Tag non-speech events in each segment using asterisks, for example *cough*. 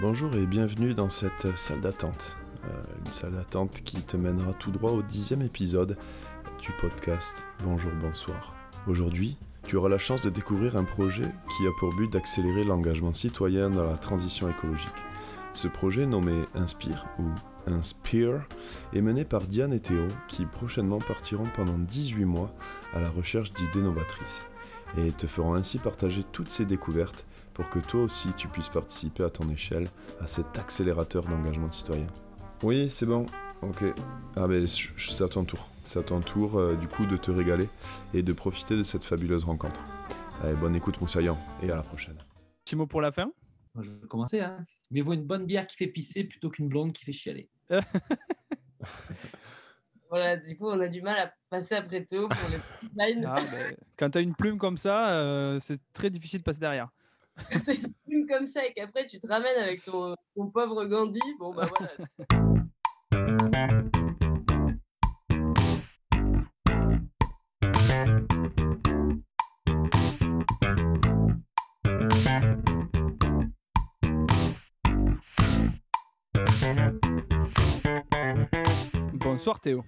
Bonjour et bienvenue dans cette salle d'attente. Euh, une salle d'attente qui te mènera tout droit au dixième épisode du podcast Bonjour Bonsoir. Aujourd'hui, tu auras la chance de découvrir un projet qui a pour but d'accélérer l'engagement citoyen dans la transition écologique. Ce projet nommé Inspire ou Inspire est mené par Diane et Théo qui prochainement partiront pendant 18 mois à la recherche d'idées novatrices et te feront ainsi partager toutes ces découvertes pour que toi aussi tu puisses participer à ton échelle à cet accélérateur d'engagement citoyen. Oui, c'est bon. Ok. Ah ben c'est à ton tour. C'est à ton tour euh, du coup de te régaler et de profiter de cette fabuleuse rencontre. Allez, bonne écoute Moussaillant et à la prochaine. Petit mot pour la fin? Moi, Je vais commencer. Hein. Mais vaut une bonne bière qui fait pisser plutôt qu'une blonde qui fait chialer. *laughs* Voilà, du coup, on a du mal à passer après Théo pour les punchlines. Ah, ben, Quand tu as une plume comme ça, euh, c'est très difficile de passer derrière. Quand une plume comme ça et qu'après tu te ramènes avec ton, ton pauvre Gandhi, bon bah voilà. Bonsoir Théo.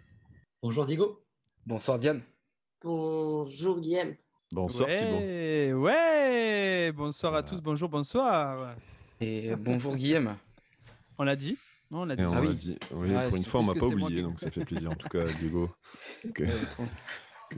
Bonjour Diego. Bonsoir Diane. Bonjour Guillaume. Bonsoir Thibaut. ouais, ouais, bonsoir à tous, bonjour, bonsoir. Et bonjour Guillaume. *laughs* On l'a dit on l'a dit. On Ah a oui. dit, oui, Ah, pour une fois on m'a pas oublié, donc ça *laughs* fait plaisir en tout cas Diego que,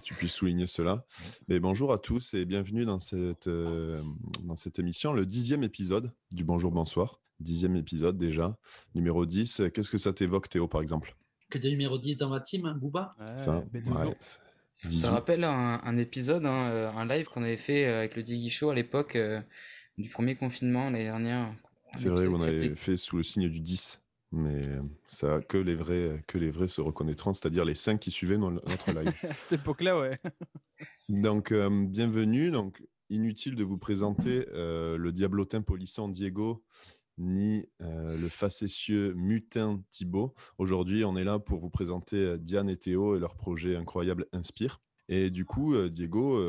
tu puisses souligner cela. Mais bonjour à tous et bienvenue dans cette, euh, dans cette émission, le dixième épisode du Bonjour Bonsoir. Dixième épisode déjà, numéro 10. Qu'est-ce que ça t'évoque Théo par exemple? Que des numéro 10 dans ma team, hein, Booba. Ouais, Ça, B2O. ouais, c'est- Zizou. Ça rappelle un, un épisode, hein, euh, un live qu'on avait fait euh, avec le Diggy Show à l'époque euh, du premier confinement l'année dernière. C'est vrai, on avait fait sous le signe du 10. Mais ça, que les vrais, que les vrais se reconnaîtront, c'est-à-dire les 5 qui suivaient no- notre live. *laughs* À cette époque-là, ouais. Donc, euh, bienvenue. Donc, inutile de vous présenter euh, le diablotin polisson Diego ni le facétieux mutin Thibaut. Aujourd'hui, on est là pour vous présenter Diane et Théo et leur projet incroyable Inspire. Et du coup, Diego,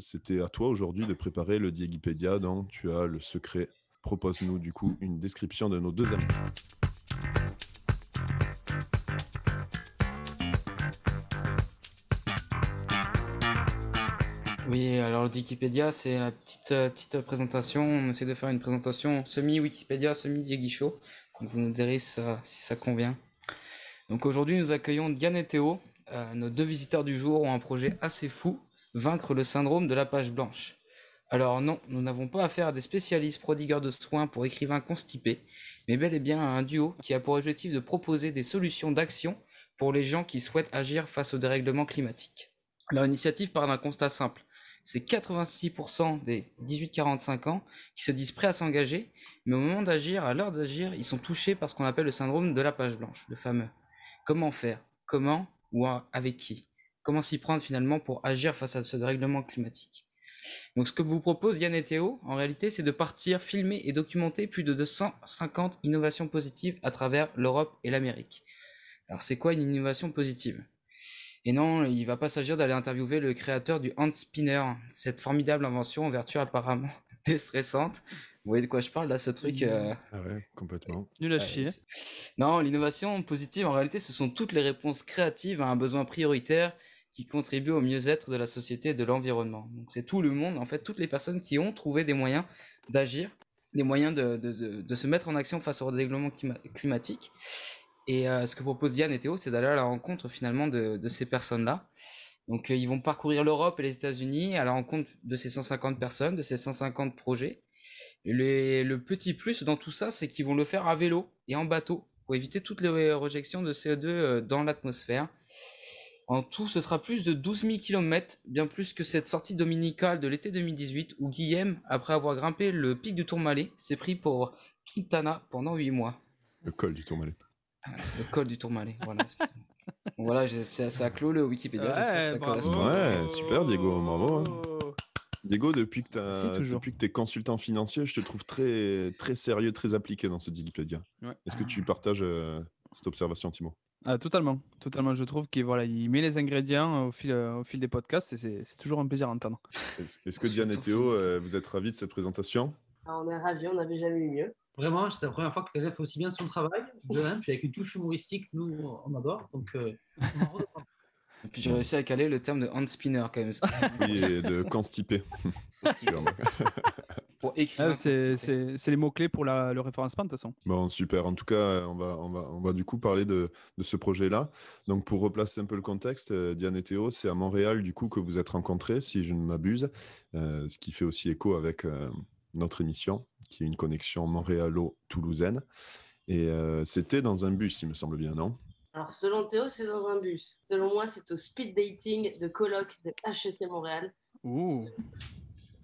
c'était à toi aujourd'hui de préparer le Diegipédia dont tu as le secret. Propose-nous du coup une description de nos deux amis. Alors Wikipédia, c'est la petite, euh, petite présentation. On essaie de faire une présentation semi-Wikipédia. Donc vous nous direz si ça, si ça convient. Donc aujourd'hui, nous accueillons Diane et Théo. Euh, nos deux visiteurs du jour ont un projet assez fou, vaincre le syndrome de la page blanche. Alors non, nous n'avons pas affaire à des spécialistes prodigueurs de soins pour écrivains constipés, mais bel et bien à un duo qui a pour objectif de proposer des solutions d'action pour les gens qui souhaitent agir face au dérèglement climatique. Leur initiative part d'un constat simple. C'est 86% des 18-45 ans qui se disent prêts à s'engager, mais au moment d'agir, à l'heure d'agir, ils sont touchés par ce qu'on appelle le syndrome de la page blanche, le fameux. Comment faire? Comment? Ou avec qui? Comment s'y prendre finalement pour agir face à ce dérèglement climatique? Donc ce que vous propose Yann et Théo, en réalité, c'est de partir filmer et documenter plus de 250 innovations positives à travers l'Europe et l'Amérique. Alors c'est quoi une innovation positive? Et non, il va pas s'agir d'aller interviewer le créateur du hand spinner, cette formidable invention en vertu apparemment *laughs* déstressante. Vous voyez de quoi je parle là, ce truc euh, Ah ouais, complètement. Nul à chier. Non, l'innovation positive, en réalité, ce sont toutes les réponses créatives à un besoin prioritaire qui contribuent au mieux-être de la société et de l'environnement. Donc c'est tout le monde, en fait, toutes les personnes qui ont trouvé des moyens d'agir, des moyens de, de, de, de se mettre en action face au dérèglement clima- climatique. Et euh, ce que propose Diane et Théo, c'est d'aller à la rencontre finalement de, ces personnes-là. Donc euh, ils vont parcourir l'Europe et les États-Unis à la rencontre de ces 150 personnes, de ces 150 projets. Et le, le petit plus dans tout ça, c'est qu'ils vont le faire à vélo et en bateau pour éviter toutes les rejections de CO2 euh, dans l'atmosphère. En tout, ce sera plus de 12 000 km, bien plus que cette sortie dominicale de l'été 2018 où Guillaume, après avoir grimpé le pic du Tourmalet, s'est pris pour Quintana pendant 8 mois. Le col du Tourmalet. *laughs* Le col du Tourmalet, voilà. voilà, ça, ça clôt le Wikipédia, j'espère que ça bravo. correspond. Ouais, super, Diego, bravo, hein. Diego, depuis que tu es consultant financier, je te trouve très, très sérieux, très appliqué dans ce Digipédia. Ouais. Est-ce que tu partages euh, cette observation, Timo Ah, totalement, totalement. Je trouve qu'il voilà, il met les ingrédients au fil, euh, au fil des podcasts et c'est toujours un plaisir à entendre. Est-ce est-ce que Diane et *laughs* Théo, euh, vous êtes ravis de cette présentation? Ah, on est ravis, on n'avait jamais eu mieux. Vraiment, c'est la première fois que quelqu'un fait aussi bien son travail. De un, puis avec une touche humoristique, nous, on adore. Donc, euh, on en redemande. Et puis j'ai réussi à caler le terme de hand spinner quand même. Oui, et de constipé. *laughs* aussi *laughs* pour écrire. Ah, c'est les mots-clés pour la- le référencement de toute façon. Bon, super. En tout cas, on va, on va, on va du coup parler de, de ce projet-là. Donc, pour replacer un peu le contexte, euh, Diane et Théo, c'est à Montréal, du coup, que vous êtes rencontrés, si je ne m'abuse, euh, ce qui fait aussi écho avec euh, notre émission, qui est une connexion montréalo-toulousaine. Et euh, c'était dans un bus, il me semble bien, non? Alors, selon Théo, c'est dans un bus. Selon moi, c'est au speed dating de colloque de HEC Montréal. Ouh,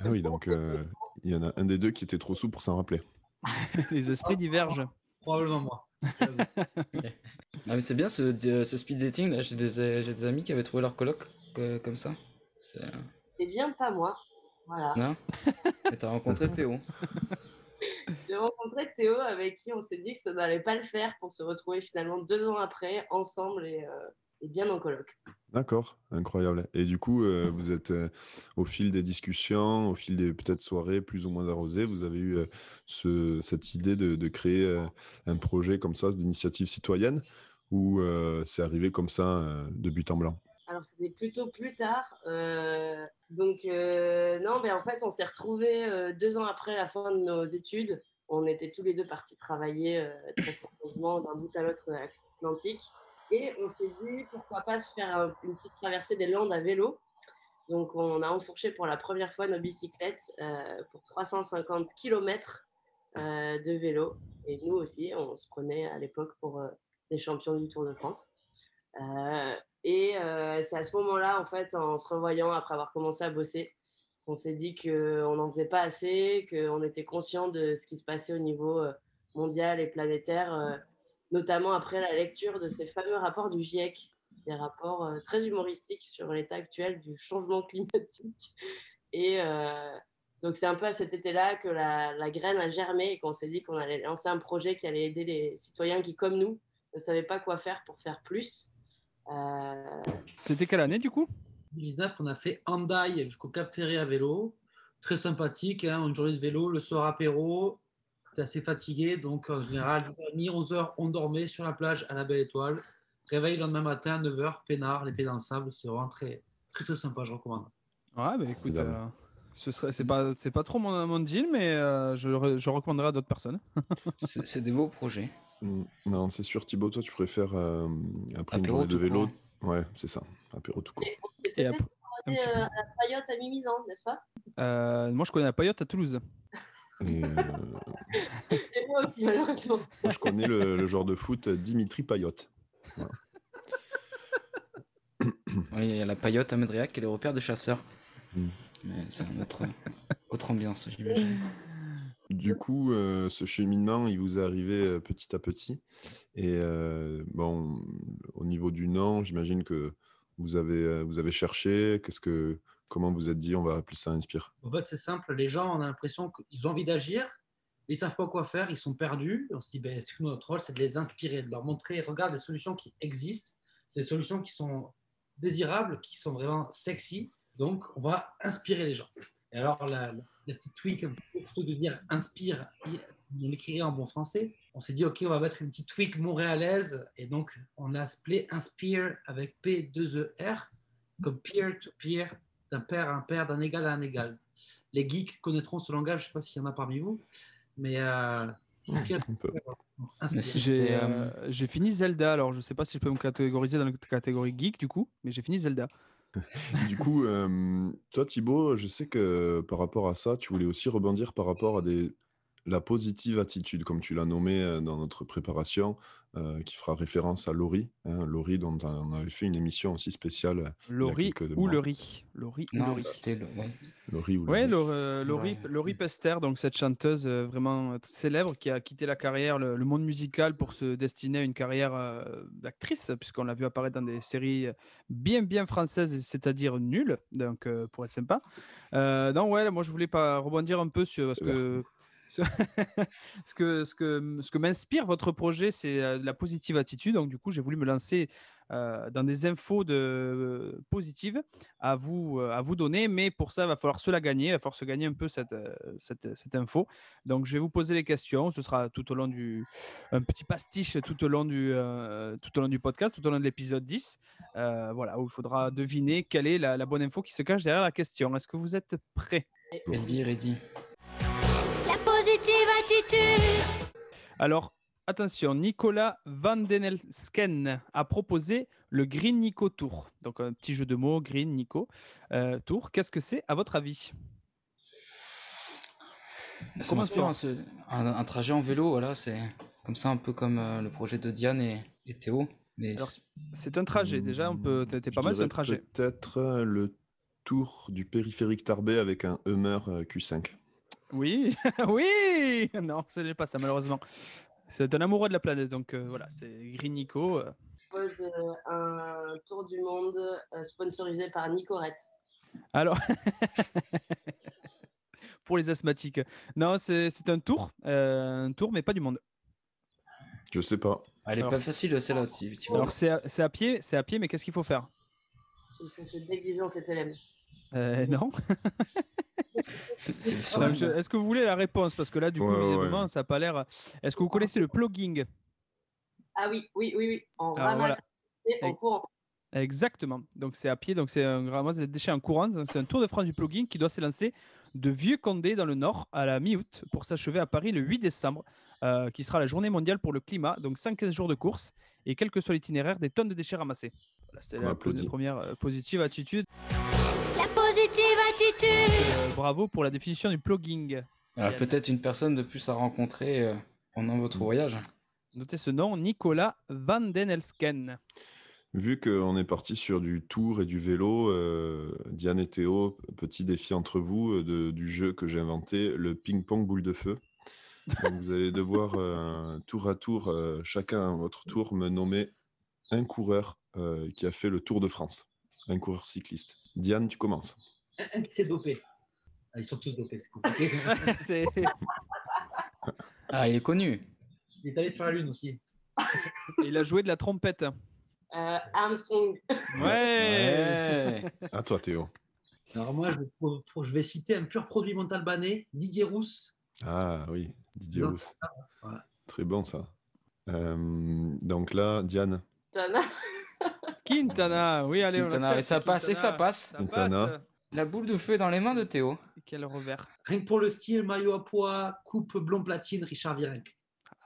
Ah oui, donc euh, il y en a un des deux qui était trop sous pour s'en rappeler. *laughs* les esprits divergent. Probablement moi. *laughs* Ah, mais c'est bien ce, ce speed dating. Là, j'ai des, j'ai des amis qui avaient trouvé leur coloc euh, comme ça. C'est- C'est bien pas moi. Voilà. Non? Mais t'as rencontré *laughs* Théo? J'ai rencontré Théo avec qui on s'est dit que ça n'allait pas le faire pour se retrouver finalement deux ans après, ensemble et, euh, et bien en colloque. D'accord, incroyable. Et du coup, euh, vous êtes euh, au fil des discussions, au fil des peut-être soirées plus ou moins arrosées, vous avez eu euh, ce- cette idée de, de créer euh, un projet comme ça, d'initiative citoyenne, ou euh, c'est arrivé comme ça euh, de but en blanc? Alors c'était plutôt plus tard. euh, donc euh, non, mais en fait on s'est retrouvés euh, deux ans après la fin de nos études. On était tous les deux partis travailler très sérieusement d'un bout à l'autre de l'Atlantique. Et on s'est dit pourquoi pas se faire un- une petite traversée des Landes à vélo. Donc on a enfourché pour la première fois nos bicyclettes pour 350 km de vélo. Et nous aussi, on se prenait à l'époque pour euh, les champions du Tour de France. Euh, et euh, c'est à ce moment-là, en fait, en se revoyant après avoir commencé à bosser, qu'on s'est dit qu'on n'en faisait pas assez, qu'on était conscient de ce qui se passait au niveau euh, mondial et planétaire, euh, notamment après la lecture de ces fameux rapports du GIEC, des rapports euh, très humoristiques sur l'état actuel du changement *laughs* climatique. Et euh, donc c'est un peu à cet été-là que la graine a germé et qu'on s'est dit qu'on allait lancer un projet qui allait aider les citoyens qui, comme nous, ne savaient pas quoi faire pour faire plus. Euh, C'était quelle année du coup? 2019, on a fait Handaï jusqu'au Cap Ferré à vélo. Très sympathique, hein, une journée de vélo, le soir apéro. T'es assez fatigué, donc en général, 10h30, 11h, on dormait sur la plage à la Belle Étoile. Réveil le lendemain matin, 9h, peinard, les pieds dans le sable. C'était vraiment très, très, très sympa, je recommande. Ouais, bah écoute, euh, ce serait, c'est pas, c'est pas trop mon, mon deal, mais euh, je, je recommanderais à d'autres personnes. C'est c'est des beaux projets. Mm, Non, c'est sûr, Thibaut, toi, tu préfères, euh, après une Apéro journée de tout vélo, court. ouais, c'est ça, apéro tout court. s'est Et peut-être après, un petit peu. euh, à la paillote à Mimizan, n'est-ce pas? Euh, moi, je connais la paillote à Toulouse. Et, euh, *laughs* Et moi aussi, malheureusement. moi, je connais le, le genre de foot Dimitri Payot. *coughs* Oui, il y a la paillote à Medriac et les repères de chasseurs. Mm. Mais c'est une autre, autre ambiance, j'imagine. Du coup, euh, ce cheminement, il vous est arrivé euh, petit à petit. Et euh, bon, au niveau du nom, j'imagine que vous avez, vous avez cherché. Qu'est-ce que, comment vous êtes dit, on va appeler ça Inspire? En fait, c'est simple. Les gens, on a l'impression qu'ils ont envie d'agir, mais ils savent pas quoi faire, ils sont perdus. On se dit, ben, notre rôle, c'est de les inspirer, de leur montrer, regarde les solutions qui existent, ces solutions qui sont désirables, qui sont vraiment sexy. Donc, on va inspirer les gens. Et alors, la, la- la petite tweak, un peu, plutôt de dire inspire, on l'écrirait en bon français, on s'est dit, OK, on va mettre une petite tweak montréalaise. Et donc, on a appelé inspire avec P2ER, comme peer-to-peer, d'un père à un père, d'un égal à un égal. Les geeks connaîtront ce langage, je ne sais pas s'il y en a parmi vous, mais euh, J'ai C'était, euh, j'ai fini Zelda, alors je sais pas si je peux me catégoriser dans la catégorie geek du coup, mais j'ai fini Zelda. *laughs* Du coup, toi, Thibaut, je sais que par rapport à ça, tu voulais aussi rebondir par rapport à des, la positive attitude, comme tu l'as nommé euh, dans notre préparation, euh, qui fera référence à Laurie, hein, Laurie dont on avait fait une émission aussi spéciale, euh, Laurie ou mois. le riz. Laurie ou Non, le riz. c'était le. ouais. Laurie ou Ouais, Laurie. Euh, Laurie, Ouais. Laurie Pester, donc cette chanteuse euh, vraiment célèbre qui a quitté la carrière, le, le monde musical pour se destiner à une carrière d'actrice, puisqu'on l'a vu apparaître dans des séries bien bien françaises, c'est-à-dire nulles, donc pour être sympa. Euh, non, ouais, moi je voulais pas rebondir un peu sur parce Sévère. que *laughs* ce, que, m'inspire votre projet, c'est la positive attitude. Donc, du coup, j'ai voulu me lancer dans des infos positives à vous, donner. Mais pour ça, il va falloir se la gagner. Il va falloir se gagner un peu cette, info. Donc, je vais vous poser les questions. Ce sera tout au long du. Petit pastiche tout au long du, podcast, tout au long de l'épisode 10. voilà, où il faudra deviner quelle est la, la bonne info qui se cache derrière la question. Est-ce que vous êtes prêts? Ready, ready. Alors, attention, Nicolas Van Denelsken a proposé le Green Nico Tour. Donc, un petit jeu de mots, Green Nico euh, Tour. Qu'est-ce que c'est, à votre avis? Ça m'inspire un, un, trajet en vélo, voilà, c'est comme ça, un peu comme euh, le projet de Diane et, Théo. Mais c'est un trajet, déjà, on peut. T'es pas mal, c'est un trajet. Peut-être euh, le tour du périphérique Tarbet avec un Hummer Q5. Oui, *laughs* oui Non, ce n'est pas ça, malheureusement. C'est un amoureux de la planète, donc euh, voilà, c'est Green Nico. Euh. Pose euh, un tour du monde sponsorisé par Nicorette. Alors, *laughs* pour les asthmatiques. Non, c'est un tour, un tour, mais pas du monde. Je sais pas. Elle est pas facile celle-là. Alors c'est à, à, pied, c'est à pied, mais qu'est-ce qu'il faut faire? Il faut se déguiser en cet élève. non. *laughs* Est-ce que vous voulez la réponse? Parce que là, du coup, visiblement, ça n'a pas l'air. Est-ce que vous connaissez le plugging? Ah oui, oui, oui, oui. En ramasse en courant. Exactement. Donc c'est à pied, donc c'est un ramasse des déchets en courant. C'est un tour de France du plugging qui doit s'élancer de Vieux-Condé dans le Nord à la mi-août pour s'achever à Paris le 8 décembre, euh, qui sera la journée mondiale pour le climat. Donc 115 jours de course et quel que soit l'itinéraire, des tonnes de déchets ramassés. Voilà, C'était la première euh, positive attitude. La positive attitude. Euh, bravo pour la définition du plugging. Ah, peut-être une personne de plus à rencontrer euh, pendant votre voyage. Notez ce nom, Nicolas Van Den Elsken. Vu qu'on est parti sur du tour et du vélo, euh, Diane et Théo, petit défi entre vous du jeu que j'ai inventé, le ping-pong boule de feu. vous allez devoir tour à tour, chacun à votre tour, me nommer un coureur qui a fait le Tour de France, un coureur cycliste. Diane, tu commences. Un, qui s'est dopé. Ah, ils sont tous dopés, c'est compliqué. *laughs* *laughs* ah, il est connu. Il est allé sur la Lune aussi. *laughs* il a joué de la trompette. Euh, Armstrong. Ouais. À toi, Théo. Alors moi, je, vais citer un pur produit montalbanais, Didier Rousse. Ah oui, Didier Rousse. Très bon ça. Euh, donc là, Diane. Tana. Quintana, oui, allez, on Et ça passe, et ça passe. Quintana. La boule de feu dans les mains de Théo. Quel revers. Rien que pour le style, maillot à poids, coupe blond platine, Richard Virenque.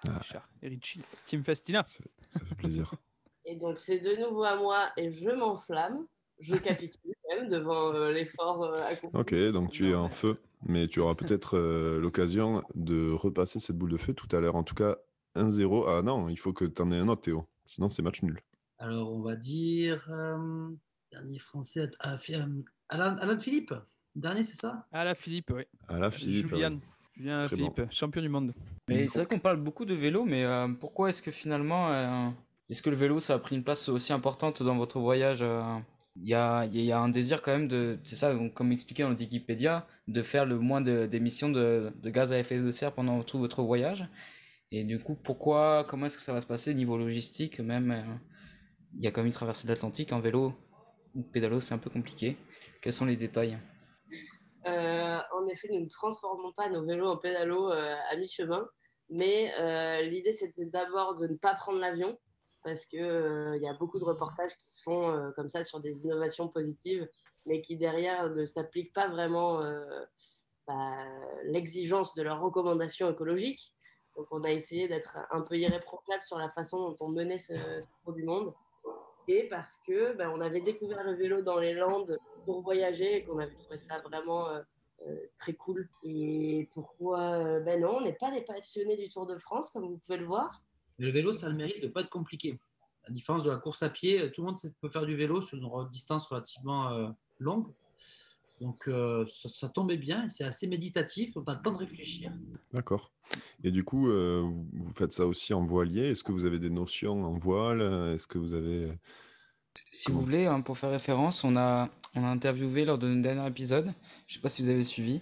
Ah, Richard et Richie, Team Festina. Ça fait plaisir. *laughs* et donc, c'est de nouveau à moi et je m'enflamme. Je capitule même devant euh, l'effort euh, Ok, donc tu es en feu, mais tu auras peut-être euh, l'occasion de repasser cette boule de feu tout à l'heure. En tout cas, 1-0. Ah non, il faut que tu en aies un autre, Théo. Sinon, c'est match nul. Alors, on va dire. Euh, dernier français. Ah, Alain, Philippe Dernier, c'est ça? Alain Philippe, oui. Alain Philippe. Julien. Julien Philippe, champion du monde. Mais c'est vrai qu'on parle beaucoup de vélo, mais euh, pourquoi est-ce que finalement. Euh, est-ce que le vélo, ça a pris une place aussi importante dans votre voyage il y, a, il y a un désir quand même de, c'est ça, comme expliqué dans Wikipédia, de faire le moins d'émissions de, de, gaz à effet de serre pendant tout votre voyage. Et du coup, pourquoi, comment est-ce que ça va se passer niveau logistique même il y a quand même une traversée de l'Atlantique en vélo ou pédalo, c'est un peu compliqué. Quels sont les détails euh, En effet, nous ne transformons pas nos vélos en pédalo euh, à mi-chemin, mais euh, l'idée c'était d'abord de ne pas prendre l'avion parce qu'il il y a beaucoup de reportages qui se font comme ça sur des innovations positives, mais qui derrière ne s'appliquent pas vraiment bah, l'exigence de leurs recommandations écologiques. Donc on a essayé d'être un peu irréprochable sur la façon dont on menait ce tour du monde parce que ben, on avait découvert le vélo dans les Landes pour voyager et qu'on avait trouvé ça vraiment euh, euh, très cool. Et pourquoi euh, Ben non, on n'est pas des passionnés du Tour de France, comme vous pouvez le voir. Le vélo, ça a le mérite de ne pas être compliqué. À la différence de la course à pied, tout le monde peut faire du vélo sur une distance relativement longue. Donc ça, tombait bien, c'est assez méditatif, on a le temps de réfléchir. D'accord. Et du coup, vous faites ça aussi en voilier? Est-ce que vous avez des notions en voile? Est-ce que vous avez... Si vous voulez, hein, pour faire référence, on a, on a interviewé lors de notre dernier épisode, je ne sais pas si vous avez suivi,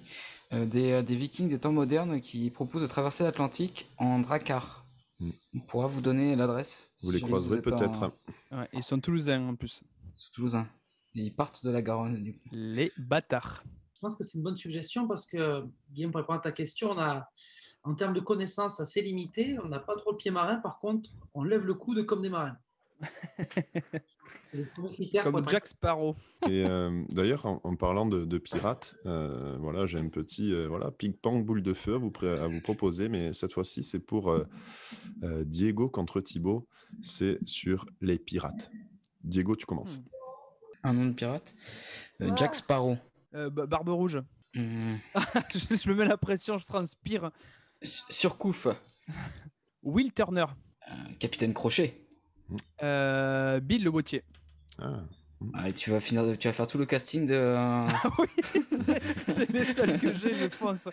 Euh, des, euh, des vikings des temps modernes qui proposent de traverser l'Atlantique en dracar. Mm. On pourra vous donner l'adresse. Vous si les croiserez en- peut-être. Ouais, ils sont toulousains en plus. C'est Toulousain. Et ils partent de la Garonne, du coup. Les bâtards. Je pense que c'est une bonne suggestion parce que, Guillaume, pour répondre à ta question, on a, en termes de connaissances assez limitées, on n'a pas trop le pied marin. Par contre, on lève le coude comme des marins. *laughs* c'est le premier critère. Comme Jack Sparrow. Et euh, d'ailleurs, en, en parlant de, de pirates, euh, voilà, j'ai un petit euh, voilà, ping-pong boule de feu à vous, pré- à vous proposer, mais cette fois-ci, c'est pour euh, euh, Diego contre Thibaut. C'est sur les pirates. Diego, tu commences. Hmm. Un nom de pirate. Euh, Ah. Jack Sparrow. Euh, Ba- Barbe Rouge. Hum, *laughs* je, je me mets la pression, je transpire. S- Surcouf. *laughs* Will Turner. Euh, Capitaine Crochet. Euh, Bill Le Botier. Ah, Ah, tu vas finir, de- tu vas faire tout le casting de *laughs* oui, c'est c'est les seuls que j'ai, je pense.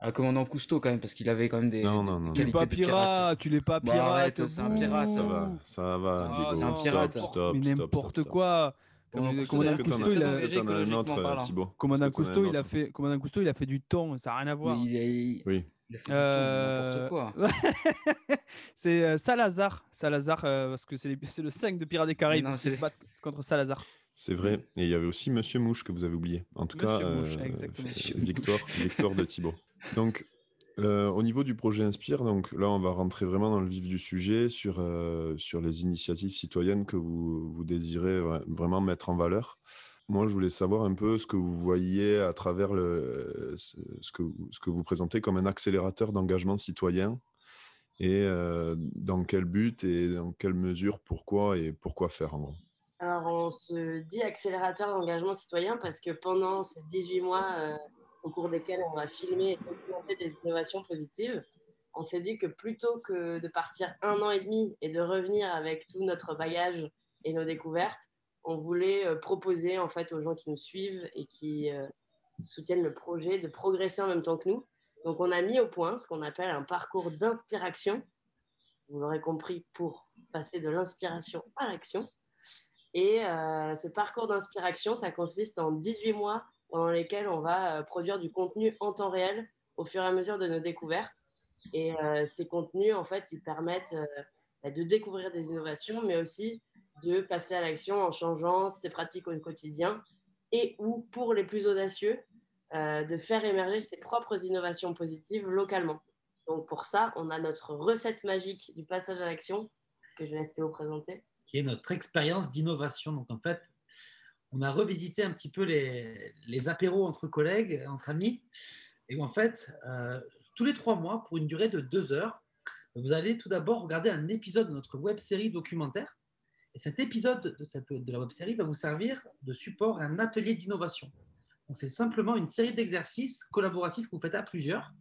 ah, commandant Cousteau quand même parce qu'il avait quand même des, Non, non, non, Tu l'es qualités pas pirate. tu l'es pas Bah, pirate. arrête, c'est un pirate, ça va, ça va, Ah, Diego. c'est un pirate. Stop, Mais stop, n'importe quoi. Commandant Cousteau, il a- euh, fait, Commandant Cousteau, il a fait du thon, ça n'a rien à voir. Oui, il, a, Oui. il a fait du Euh, tout, n'importe quoi. *laughs* c'est euh, Salazar, Salazar, euh, parce que c'est le 5 de Pirates des Caraïbes non, qui c'est- se battent contre Salazar. C'est vrai. Et il y avait aussi Monsieur Mouche que vous avez oublié. En tout Monsieur cas, Mouche, euh, Victor, Victor de Thibaut. *laughs* Donc, euh, au niveau du projet Inspire, donc là, on va rentrer vraiment dans le vif du sujet sur, euh, sur les initiatives citoyennes que vous, vous désirez vraiment mettre en valeur. Moi, je voulais savoir un peu ce que vous voyez à travers le, ce que, ce que vous présentez comme un accélérateur d'engagement citoyen et euh, dans quel but et dans quelle mesure, pourquoi et pourquoi faire en gros? Alors, on se dit accélérateur d'engagement citoyen parce que pendant ces 18 mois au cours desquels on va filmer et documenter des innovations positives, on s'est dit que plutôt que de partir un an et demi et de revenir avec tout notre bagage et nos découvertes, on voulait euh, proposer en fait aux gens qui nous suivent et qui euh, soutiennent le projet de progresser en même temps que nous. Donc, on a mis au point ce qu'on appelle un parcours d'inspiration. Vous l'aurez compris, pour passer de l'inspiration à l'action. Et euh, ce parcours d'inspiration, ça consiste en 18 mois pendant lesquels on va euh, produire du contenu en temps réel au fur et à mesure de nos découvertes. Et euh, ces contenus, en fait, ils permettent euh, bah, de découvrir des innovations, mais aussi de passer à l'action en changeant ses pratiques au quotidien et ou, pour les plus audacieux, de faire émerger ses propres innovations positives localement. Donc pour ça, on a notre recette magique du passage à l'action que je laisse Théo présenter. qui est notre expérience d'innovation. Donc en fait, on a revisité un petit peu les, apéros entre collègues, entre amis, et en fait, euh, tous les trois mois, pour une durée de deux heures, vous allez tout d'abord regarder un épisode de notre web série documentaire. Et cet épisode de, de la web série va vous servir de support à un atelier d'innovation. Donc c'est simplement une série d'exercices collaboratifs que vous faites à plusieurs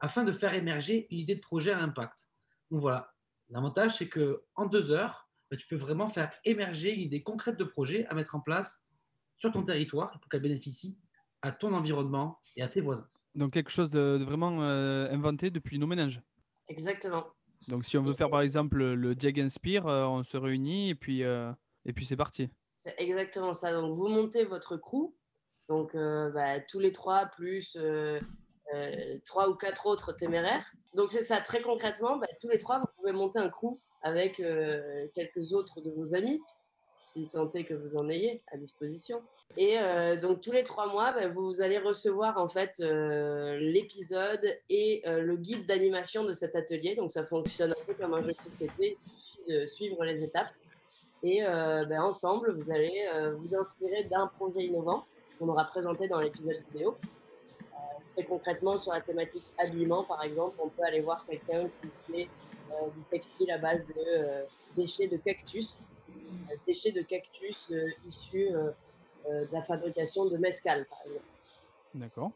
afin de faire émerger une idée de projet à impact. Donc voilà, l'avantage c'est que en deux heures, bah, tu peux vraiment faire émerger une idée concrète de projet à mettre en place sur ton territoire pour qu'elle bénéficie à ton environnement et à tes voisins. Donc quelque chose de, de vraiment euh, inventé depuis nos ménages. Exactement. Donc si on veut faire par exemple le, Diag Inspire, euh, on se réunit et puis, euh, et puis c'est parti. C'est exactement ça. Donc, vous montez votre crew, donc euh, bah, tous les trois, plus euh, euh, trois ou quatre autres téméraires. Donc, c'est ça, très concrètement, bah, tous les trois, vous pouvez monter un crew avec euh, quelques autres de vos amis, si tant est que vous en ayez à disposition. Et euh, donc, tous les trois mois, bah, vous allez recevoir en fait euh, l'épisode et euh, le guide d'animation de cet atelier. Donc, ça fonctionne un peu comme un jeu de société, il suffit de suivre les étapes. Et ben, ensemble, vous allez vous inspirer d'un projet innovant qu'on aura présenté dans l'épisode vidéo. Très concrètement, sur la thématique habillement, par exemple, on peut aller voir quelqu'un qui fait du textile à base de déchets de cactus, déchets de cactus euh, issus euh, euh, de la fabrication de mescal, par exemple. D'accord.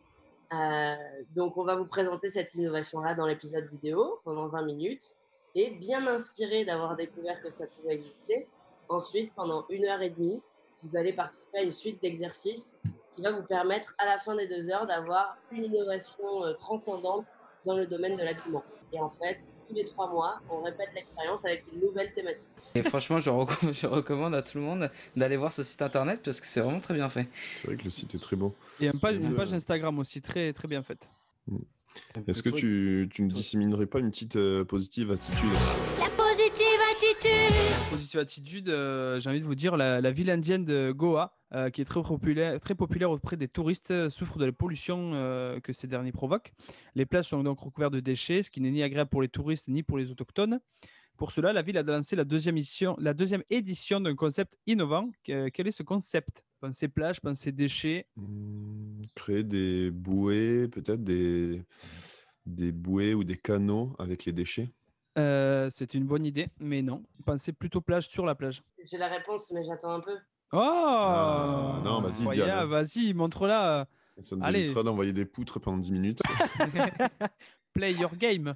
Euh, donc, on va vous présenter cette innovation-là dans l'épisode vidéo pendant 20 minutes. Et bien inspiré d'avoir découvert que ça pouvait exister, ensuite, pendant une heure et demie, vous allez participer à une suite d'exercices qui va vous permettre, à la fin des deux heures, d'avoir une innovation euh, transcendante dans le domaine de l'habillement. Et en fait, tous les trois mois, on répète l'expérience avec une nouvelle thématique. Et franchement, je, recom- *laughs* je recommande à tout le monde d'aller voir ce site internet parce que c'est vraiment très bien fait. C'est vrai que le site est très beau. Et une page, une page Instagram aussi très, très bien faite. Est-ce que tu, tu ne disséminerais pas une petite euh, positive attitude? Positive attitude, euh, j'ai envie de vous dire, la, la ville indienne de Goa, euh, qui est très populaire, auprès des touristes, euh, souffre de la pollution que ces derniers provoquent. Les plages sont donc recouvertes de déchets, ce qui n'est ni agréable pour les touristes ni pour les autochtones. Pour cela, la ville a lancé la deuxième, édition, d'un concept innovant. Que- Quel est ce concept? Pensez plage, pensez déchets. Hmm, Créer des bouées, peut-être des, des bouées ou des canaux avec les déchets? Euh, c'est une bonne idée, mais non. Pensez plutôt plage sur la plage. J'ai la réponse, mais j'attends un peu. Oh Ah, non, vas-y, Diane. Vas-y, montre-la. Ça nous Allez. évitera d'envoyer des poutres pendant 10 minutes. *laughs* Play your game.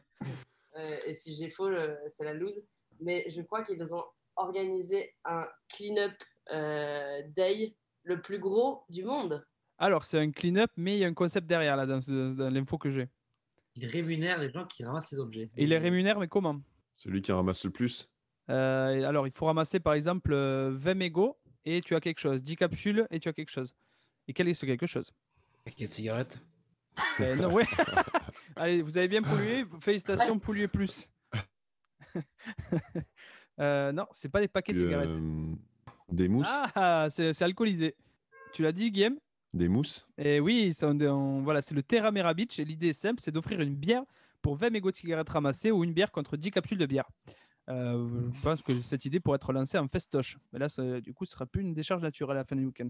Euh, et si j'ai faux, le- c'est la loose. Mais je crois qu'ils ont organisé un clean-up euh, day le plus gros du monde. Alors, c'est un clean-up, mais il y a un concept derrière là, dans l'info que j'ai. Il rémunère les gens qui ramassent les objets. Et il les rémunère, mais comment? Celui qui en ramasse le plus. Euh, Alors, il faut ramasser par exemple euh, 20 mégots et tu as quelque chose. 10 capsules et tu as quelque chose. Et quel est ce quelque chose? Paquet de cigarettes. Euh, non, ouais. *laughs* Allez, vous avez bien pollué. Félicitations, polluez plus. *laughs* Euh, non, c'est pas des paquets de cigarettes. Euh, des mousses Ah, c'est alcoolisé. Tu l'as dit, Guillaume? Des mousses Et oui, ça, on- on- voilà, c'est le Terra Mera Beach. Et l'idée est simple, c'est d'offrir une bière pour 20 mégots de cigarettes ramassés ou une bière contre 10 capsules de bière. Euh, je pense que cette idée pourrait être lancée en festoche. Mais là, ça- du coup, ce sera plus une décharge naturelle à la fin du week-end.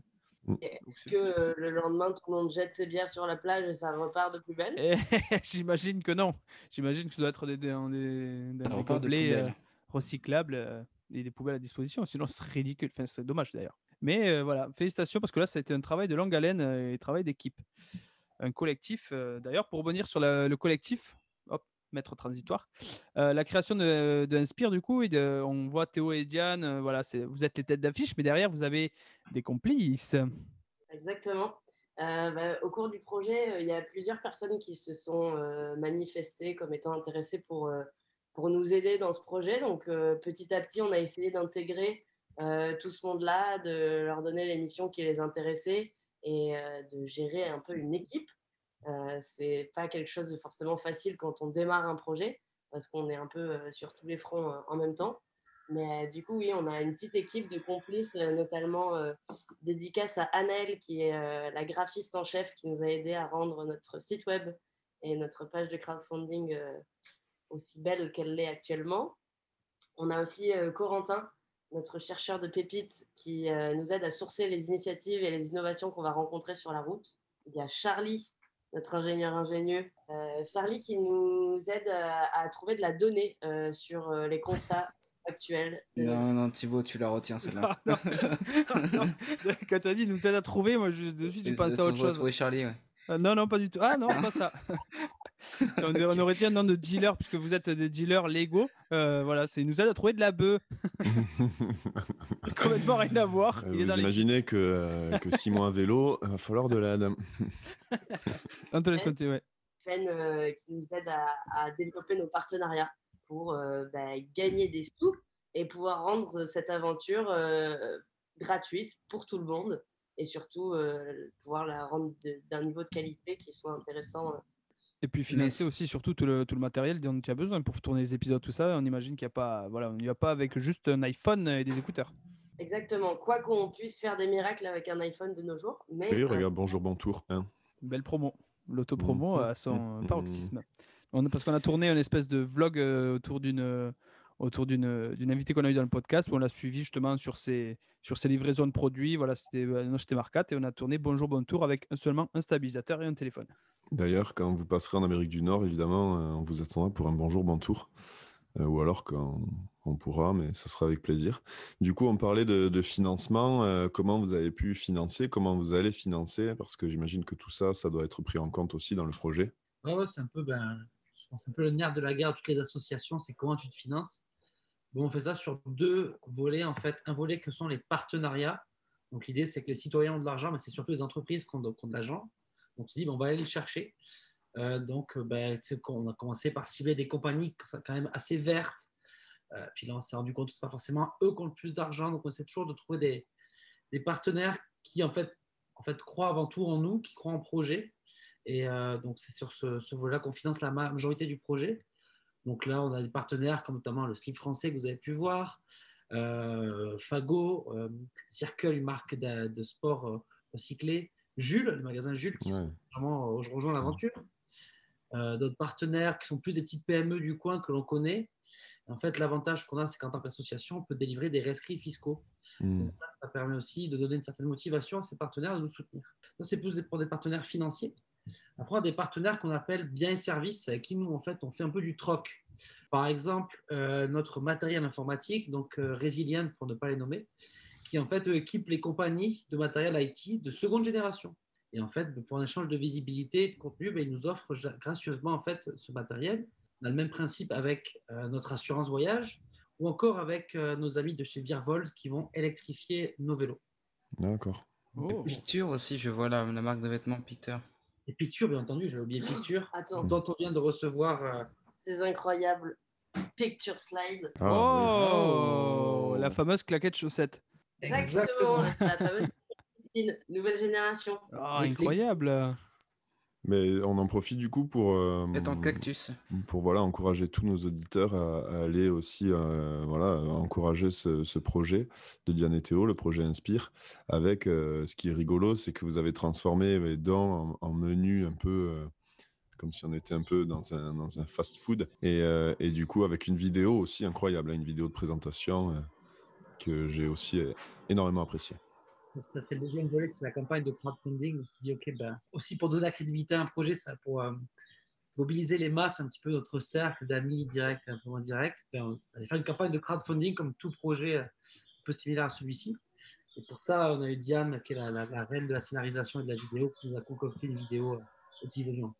Est-ce que euh, le lendemain, tout le monde jette ses bières sur la plage et ça repart de plus belle Et *laughs* J'imagine que non. J'imagine que ça doit être des, des, des, des de gobelets, poubelle. euh, recyclables euh, et des poubelles à disposition. Sinon, ce serait ridicule. Enfin, c'est dommage d'ailleurs. Mais euh, voilà, félicitations parce que là, ça a été un travail de longue haleine euh, et travail d'équipe. Un collectif. euh, d'ailleurs, pour rebondir sur le collectif, hop, maître transitoire, la création de, de Inspire, du coup, on voit Théo et Diane, voilà, vous êtes les têtes d'affiche, mais derrière, vous avez des complices. Exactement. Bah, au cours du projet, il y a plusieurs personnes qui se sont manifestées comme étant intéressées pour, pour nous aider dans ce projet. Donc, petit à petit, on a essayé d'intégrer tout ce monde-là, de leur donner les missions qui les intéressaient et euh, de gérer un peu une équipe. Euh, c'est pas quelque chose de forcément facile quand on démarre un projet parce qu'on est un peu euh, sur tous les fronts euh, en même temps. Mais euh, du coup, oui, on a une petite équipe de complices, euh, notamment euh, dédicace à Annelle, qui est euh, la graphiste en chef, qui nous a aidé à rendre notre site web et notre page de crowdfunding euh, aussi belle qu'elle l'est actuellement. On a aussi euh, Corentin, notre chercheur de pépites, qui euh, nous aide à sourcer les initiatives et les innovations qu'on va rencontrer sur la route. Il y a Charlie, notre ingénieur ingénieux. Euh, Charlie qui nous aide à, à trouver de la donnée euh, sur euh, les constats *laughs* actuels. de- Non, non, Thibaut, tu la retiens celle-là. Non. Non. Quand tu as dit nous aide à trouver, moi, je, de suite, j'ai pensé à autre chose. trouver Charlie, ouais. Ah, non, non, pas du tout. Ah non, pas ça. *laughs* *laughs* on, on aurait dit un nom de dealer, puisque vous êtes des dealers légaux. Euh, voilà, c'est il nous aide à trouver de la bœuf. *laughs* Complètement rien à voir. Euh, est Vous les... imaginez que, euh, que six mois à vélo, il va falloir de l'aide. *laughs* On te laisse compter, ouais. Fen, euh, qui nous aide à, à développer nos partenariats pour euh, bah, gagner des sous et pouvoir rendre cette aventure euh, gratuite pour tout le monde et surtout euh, pouvoir la rendre de- d'un niveau de qualité qui soit intéressant. Et puis financer aussi surtout tout le, tout le matériel dont tu as besoin pour tourner les épisodes, tout ça. On imagine qu'il n'y a pas, voilà, on n'y va pas avec juste un iPhone et des écouteurs. Exactement. Quoi qu'on puisse faire des miracles avec un iPhone de nos jours, mais Oui, regarde, bonjour, bon tour. hein. Belle promo. L'auto-promo Mhm. à son Mhm. paroxysme. On, parce qu'on a tourné une espèce de vlog euh, autour d'une euh, autour d'une d'une invitée qu'on a eu dans le podcast où on l'a suivi justement sur ses, sur ses livraisons de produits. Voilà, c'était euh, non, c'était Marcat et on a tourné Bonjour Bon Tour avec seulement un stabilisateur et un téléphone. D'ailleurs, quand vous passerez en Amérique du Nord, évidemment, euh, on vous attendra pour un bonjour, bon tour. Euh, ou alors quand on pourra, mais ça sera avec plaisir. Du coup, on parlait de, de financement. euh, comment vous avez pu financer? Comment vous allez financer? Parce que j'imagine que tout ça, ça doit être pris en compte aussi dans le projet. Ouais, c'est un peu, ben, pense, un peu le nerf de la guerre toutes les associations, c'est comment tu te finances. Bon, on fait ça sur deux volets, en fait. Un volet que sont les partenariats. Donc, l'idée, c'est que les citoyens ont de l'argent, mais c'est surtout les entreprises qui ont de, l'argent. Donc, tu dis, on va aller le chercher. Euh, donc, euh, ben, on a commencé par cibler des compagnies quand même assez vertes. Euh, puis là, on s'est rendu compte que ce n'est pas forcément eux qui ont le plus d'argent. Donc, on essaie toujours de trouver des, partenaires qui, en fait, croient avant tout en nous, qui croient en projet. Et euh, donc, c'est sur ce, ce volet-là qu'on finance la ma- majorité du projet. Donc là, on a des partenaires comme notamment le slip français que vous avez pu voir, euh, Fago, euh, Circle, une marque de, de sport euh, recyclé, Jules, le magasin Jules, qui Ouais. sont vraiment, je rejoins l'aventure. D'autres partenaires qui sont plus des petites PME du coin que l'on connaît. En fait, l'avantage qu'on a, c'est qu'en tant qu'association, on peut délivrer des rescrits fiscaux. Hmm. Ça permet aussi de donner une certaine motivation à ces partenaires de nous soutenir. Ça, c'est plus pour des partenaires financiers. Après, on a des partenaires qu'on appelle biens et services, avec qui nous, en fait, on fait un peu du troc. Par exemple, euh, notre matériel informatique, donc euh, Resilient pour ne pas les nommer, qui en fait équipe les compagnies de matériel IT de seconde génération. Et en fait, pour un échange de visibilité et de contenu, ben, ils nous offrent gracieusement en fait ce matériel. On a le même principe avec euh, notre assurance voyage ou encore avec euh, nos amis de chez Virvolt qui vont électrifier nos vélos. D'accord. Oh. Picture aussi, je vois la, la marque de vêtements Picture. Et Picture, bien entendu, j'avais oublié Picture, Attends, dont on vient de recevoir euh, ces incroyables picture slides. Ah, Oh, oui. la fameuse claquette chaussette. Exactement, la fameuse *laughs* piscine, nouvelle génération. Ah, Des incroyable. Mais on en profite du coup pour, euh, cactus. pour voilà, encourager tous nos auditeurs à, à aller aussi euh, voilà, encourager ce, ce projet de Diane et Théo, le projet Inspire, avec euh, ce qui est rigolo, c'est que vous avez transformé les dents en, en menu un peu comme si on était un peu dans un, dans un fast-food, et, euh, et du coup avec une vidéo aussi incroyable, hein, une vidéo de présentation euh, que j'ai aussi énormément appréciée. Ça, c'est le deuxième volet, c'est la campagne de crowdfunding. Se dit, OK, ben, aussi pour donner la crédibilité à un projet, ça, pour euh, mobiliser les masses, un petit peu notre cercle d'amis directs un peu moins directs, ben, on allait faire une campagne de crowdfunding comme tout projet euh, un peu similaire à celui-ci. Et pour ça, on a eu Diane, qui est la, reine de la scénarisation et de la vidéo, qui nous a concocté une vidéo euh.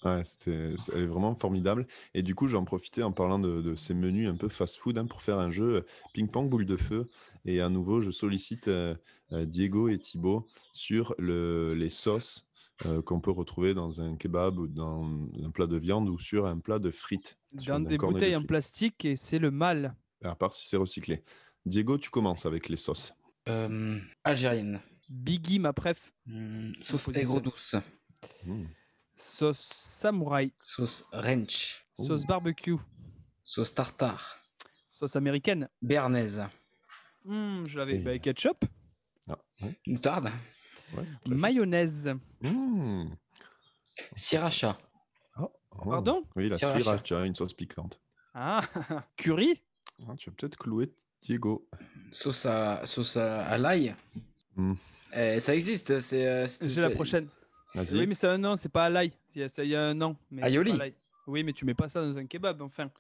Ouais, c'était est vraiment formidable. Et du coup, j'en profitais en parlant de, de ces menus un peu fast-food hein, pour faire un jeu euh, ping-pong boule de feu. Et à nouveau, je sollicite euh, euh, Diego et Thibaut sur le- les sauces euh, qu'on peut retrouver dans un kebab ou dans un plat de viande ou sur un plat de frites. Dans un des de bouteilles en plastique et c'est le mal. À part si c'est recyclé. Diego, tu commences avec les sauces. Euh, algérienne. Biggie, ma préf. Hmm, sauce aigre douce. Mmh. Sauce samouraï. Sauce ranch. Sauce barbecue. Sauce tartare. Sauce américaine. Béarnaise. Hmm, je l'avais. Et- Bah, ketchup. Ah, ouais, Moutarde. ouais. Mayonnaise. Mmh. Sriracha. Oh, oh. Pardon? Oui, la Sriracha. sriracha, une sauce piquante. Ah, *laughs* curry? Ah, tu vas peut-être clouer Diego. Sauce à, sauce à, à l'ail. Hmm. Eh, ça existe. C'est. euh, c'est- J'ai la prochaine. Vas-y. Oui, mais c'est un nom, c'est pas à l'ail. Il y a, ça- il y a un nom. mais Aioli. Oui, mais tu mets pas ça dans un kebab, enfin.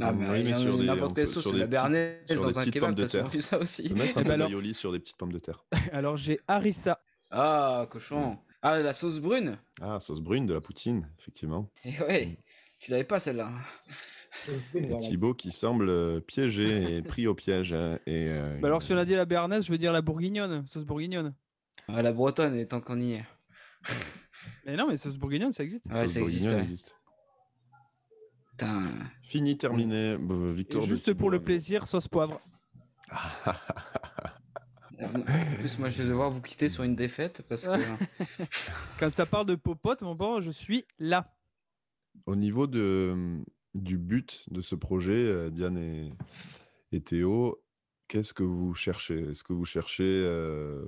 Ah, Mm, mais oui, mais sur des- n'importe quelle sauce. sur La béarnaise sur des dans un petites kebab, pommes de terre. ça aussi. Tu peux mettre un *laughs* peu alors- d'aioli sur des petites pommes de terre. *laughs* Alors j'ai harissa. Ah, cochon. Ah, la sauce brune. Ah, sauce brune, de la poutine, effectivement. Eh ouais, tu l'avais pas celle-là. *laughs* Et Thibaut qui semble euh, piégé et pris au piège. hein, et, euh, Bah alors si on a dit la béarnaise, je veux dire la bourguignonne, sauce bourguignonne. Ah, la bretonne, et tant qu'on y est. *laughs* Mais non, mais sauce bourguignonne, ça existe. Ouais, sauce ça existe. bourguignonne ouais. existe. Putain. Fini, terminé. Bah, Et victoire de juste pour le plaisir, sauce poivre. *laughs* En plus, moi, je vais devoir vous quitter sur une défaite parce que. *laughs* Quand ça parle de popote, mon bon, je suis là. Au niveau de, du but de ce projet, euh, Diane et, et Théo, qu'est-ce que vous cherchez? Est-ce que vous cherchez euh,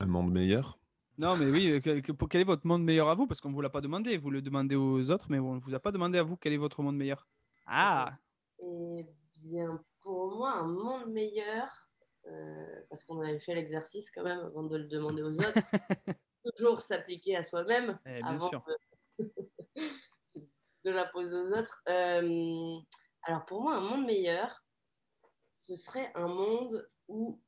un monde meilleur? Non, mais oui, euh, que- que- pour- quel est votre monde meilleur à vous? Parce qu'on ne vous l'a pas demandé. Vous le demandez aux autres, mais on ne vous a pas demandé à vous quel est votre monde meilleur. Ah Eh bien, pour moi, un monde meilleur, euh, parce qu'on avait fait l'exercice quand même avant de le demander aux autres, *laughs* toujours s'appliquer à soi-même Eh, avant sûr. de, *laughs* de la poser aux autres. Euh, alors, pour moi, un monde meilleur, ce serait un monde où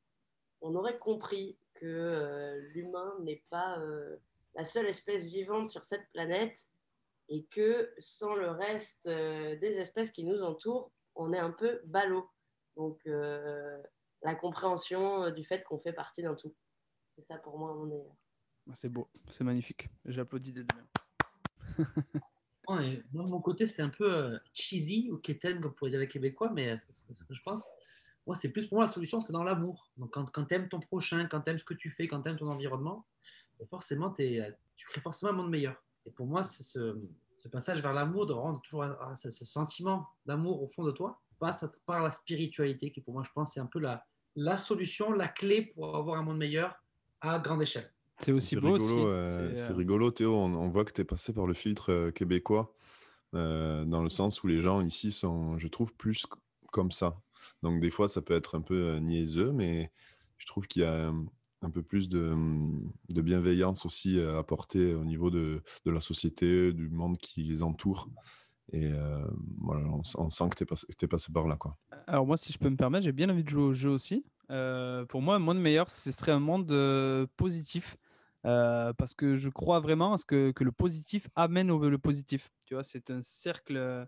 on aurait compris que euh, l'humain n'est pas euh, la seule espèce vivante sur cette planète et que sans le reste euh, des espèces qui nous entourent, on est un peu ballot. Donc, euh, la compréhension du fait qu'on fait partie d'un tout. C'est ça pour moi mon meilleur. C'est beau, c'est magnifique. J'applaudis des *laughs* deux moi, de mon côté, c'était un peu cheesy ou keten, comme pourrait dire les Québécois, mais c'est c'est ce que je pense. Moi, c'est plus pour moi la solution, c'est dans l'amour. Donc, quand, quand tu aimes ton prochain, quand tu aimes ce que tu fais, quand tu aimes ton environnement, ben, forcément, euh, tu crées forcément un monde meilleur. Et pour moi, c'est ce, ce passage vers l'amour, de rendre toujours un- un- ce, ce sentiment d'amour au fond de toi, passe à- par la spiritualité, qui pour moi, je pense, c'est un peu la, la solution, la clé pour avoir un monde meilleur à grande échelle. C'est aussi beau rigolo, aussi. euh, C'est, euh, rigolo, Théo. On, on voit que tu es passé par le filtre euh, québécois, euh, dans le sens où les gens ici sont, je trouve, plus comme ça. Donc, des fois, ça peut être un peu euh, niaiseux, mais je trouve qu'il y a un, un peu plus de, de bienveillance aussi à apporter au niveau de, la société, du monde qui les entoure. Et euh, voilà, on, sent que tu es, passé- par là. Quoi. Alors moi, si je peux me permettre, j'ai bien envie de jouer au jeu aussi. Euh, pour moi, un monde meilleur, ce serait un monde euh, positif. Euh, parce que je crois vraiment à ce que, le positif amène au positif. Tu vois, c'est un cercle, euh,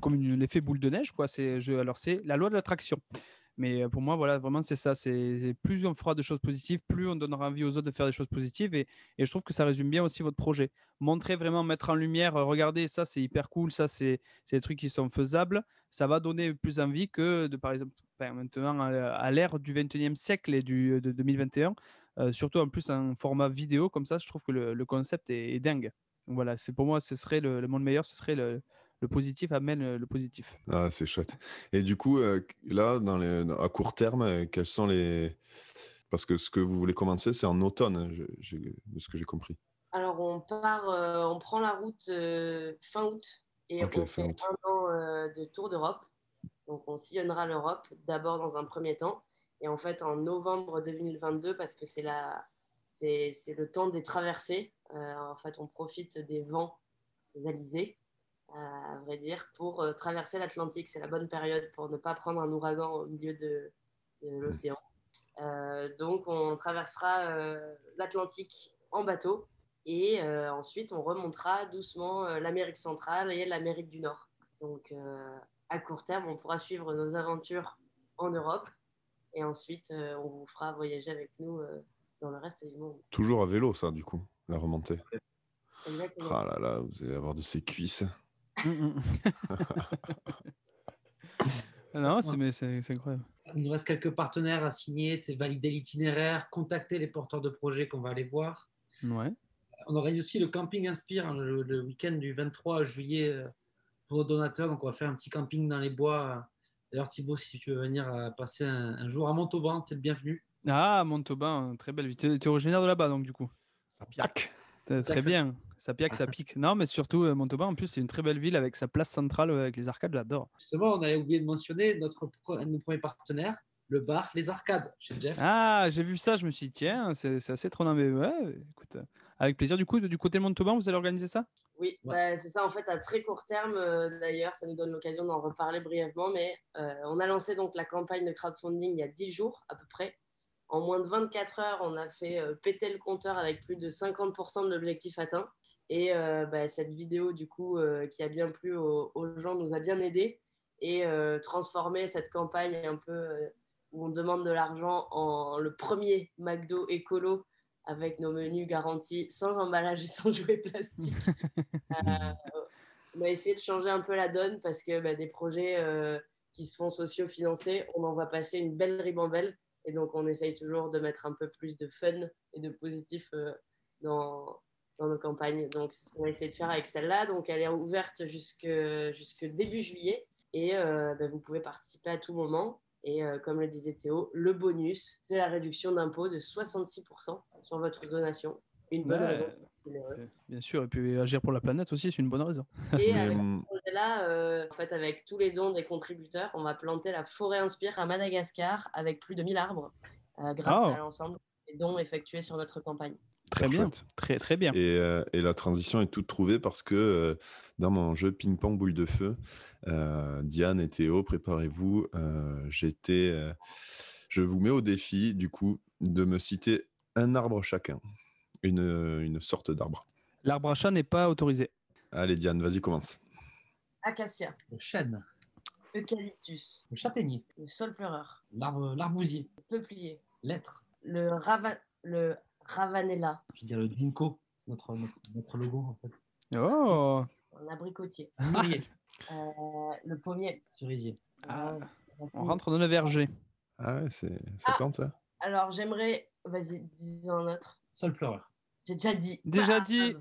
comme une- l'effet boule de neige. Quoi. C'est, alors, c'est la loi de l'attraction. Mais euh, pour moi, voilà, vraiment, c'est ça. C'est, plus on fera de choses positives, plus on donnera envie aux autres de faire des choses positives. Et, et je trouve que ça résume bien aussi votre projet. Montrer vraiment, mettre en lumière, euh, regardez, ça, c'est hyper cool, ça, c'est, des trucs qui sont faisables ça va donner plus envie que de, par exemple, enfin, maintenant à, l'ère du 21e siècle et du, de 2021, euh, surtout en plus en format vidéo comme ça, je trouve que le, concept est, dingue. Voilà, c'est pour moi, ce serait le, le monde meilleur, ce serait le, le positif amène le, le positif. Ah, c'est chouette. Et du coup, euh, là, dans les, dans- à court terme, euh, quels sont les. Parce que ce que vous voulez commencer, c'est en automne, hein, je- de ce que j'ai compris. Alors, on part, euh, on prend la route euh, fin août et Ok, on fin fait août. un an euh, de tour d'Europe. Donc, on sillonnera l'Europe d'abord dans un premier temps. Et en fait, en novembre 2022, parce que c'est la, c'est, c'est le temps des traversées, euh, en fait, on profite des vents des alizés, euh, à vrai dire, pour euh, traverser l'Atlantique. C'est la bonne période pour ne pas prendre un ouragan au milieu de, de l'océan. Euh, donc, on traversera euh, l'Atlantique en bateau. Et ensuite, on remontera doucement l'Amérique centrale et l'Amérique du Nord. Donc, à court terme, on pourra suivre nos aventures en Europe. Et ensuite, euh, on vous fera voyager avec nous euh, dans le reste du monde. Toujours à vélo, ça, du coup, la remontée. Exactement. Ah là là, vous allez avoir de ces cuisses. *laughs* non, c'est, mais c'est, c'est incroyable. Il nous reste quelques partenaires à signer, valider l'itinéraire, contacter les porteurs de projets qu'on va aller voir. Ouais. On organise aussi le camping Inspire hein, le, le week-end du 23 juillet euh, pour nos donateurs. Donc, on va faire un petit camping dans les bois. D'ailleurs, Thibaut, si tu veux venir euh, passer un, un jour à Montauban, tu es le bienvenu. Ah, Montauban, très belle ville. Tu es originaire de là-bas, donc du coup. Ça piaque. Très, bien. Ça pique, ça pique. Non, mais surtout, euh, Montauban, en plus, c'est une très belle ville avec sa place centrale euh, avec les arcades, j'adore. Justement, on avait oublié de mentionner notre pro- un de nos premiers partenaires, le bar Les Arcades, chez Jeff. Ah, j'ai vu ça, je me suis dit, tiens, c'est assez étonnant. Mais ouais, écoute, avec plaisir. Du coup, du côté de Montauban, vous allez organiser ça? Oui, Ouais. bah, c'est ça en fait à très court terme euh, d'ailleurs, ça nous donne l'occasion d'en reparler brièvement, mais euh, on a lancé donc la campagne de crowdfunding il y a 10 jours à peu près. En moins de 24 heures, on a fait euh, péter le compteur avec plus de 50% de l'objectif atteint. Et euh, bah, cette vidéo du coup euh, qui a bien plu aux, aux gens nous a bien aidé et euh, transformé cette campagne un peu euh, où on demande de l'argent en le premier McDo écolo avec nos menus garantis sans emballage et sans jouets plastiques. *laughs* Euh, on a essayé de changer un peu la donne parce que bah, des projets qui se font socio-financés, on en va passer une belle ribambelle. Et donc, on essaye toujours de mettre un peu plus de fun et de positif dans, dans nos campagnes. Donc, c'est ce qu'on a essayé de faire avec celle-là. Donc, elle est ouverte jusque, jusque début juillet. Et euh, bah, vous pouvez participer à tout moment. Et euh, comme le disait Théo, le bonus, c'est la réduction d'impôt de 66% sur votre donation. Une bonne Ouais, raison. euh, Bien sûr, et puis agir pour la planète aussi, c'est une bonne raison. Et avec hum, projet-là, euh, en fait, avec tous les dons des contributeurs, on va planter la forêt Inspire à Madagascar avec plus de 1000 arbres euh, grâce Oh. à l'ensemble des dons effectués sur notre campagne. Très bien, très très bien. Et, euh, et la transition est toute trouvée parce que euh, dans mon jeu ping-pong boule de feu, euh, Diane et Théo, préparez-vous. euh, J'étais, euh, je vous mets au défi du coup de me citer un arbre chacun, une, une sorte d'arbre. L'arbre à chat n'est pas autorisé. Allez Diane, vas-y commence. Acacia, Le chêne, eucalyptus, le châtaignier, le saule pleureur, l'arbre- l'arbousier, le peuplier, l'être, le, rava- le ravanella, je veux dire le ginkgo, c'est notre, notre, notre logo en fait. Oh, un abricotier. Euh, le pommier. cerisier. Ah, Euh, On rentre dans le verger. Ah ouais, c'est ça Ah. ça Alors, j'aimerais. Vas-y, dis un autre. Seul pleureur. J'ai déjà dit. Déjà dit.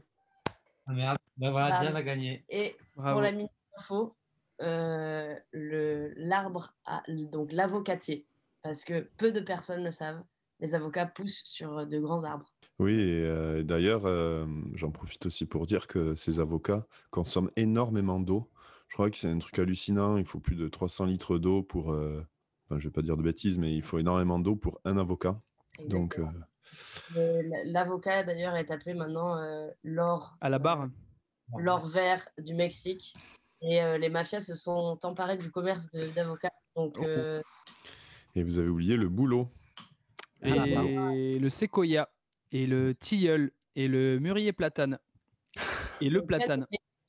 Ah merde. Ben voilà. Diane a gagné. Et Bravo. pour la minute info, euh, le l'arbre, donc l'avocatier, parce que peu de personnes le savent, les avocats poussent sur de grands arbres. Oui, et euh, et d'ailleurs, euh, j'en profite aussi pour dire que ces avocats consomment énormément d'eau. Je crois que c'est un truc hallucinant. Il faut plus de 300 litres d'eau pour. euh, Enfin, je vais pas dire de bêtises, mais il faut énormément d'eau pour un avocat. Donc, Exactement. euh, L'avocat, d'ailleurs, est appelé maintenant euh, l'or, À la barre. l'or vert du Mexique. Et euh, les mafias se sont emparés du commerce de- d'avocats. Donc, Oh, oh. euh, et vous avez oublié le boulot. Et Ah, bah. le séquoia. Et le tilleul. Et le mûrier platane. Et le platane.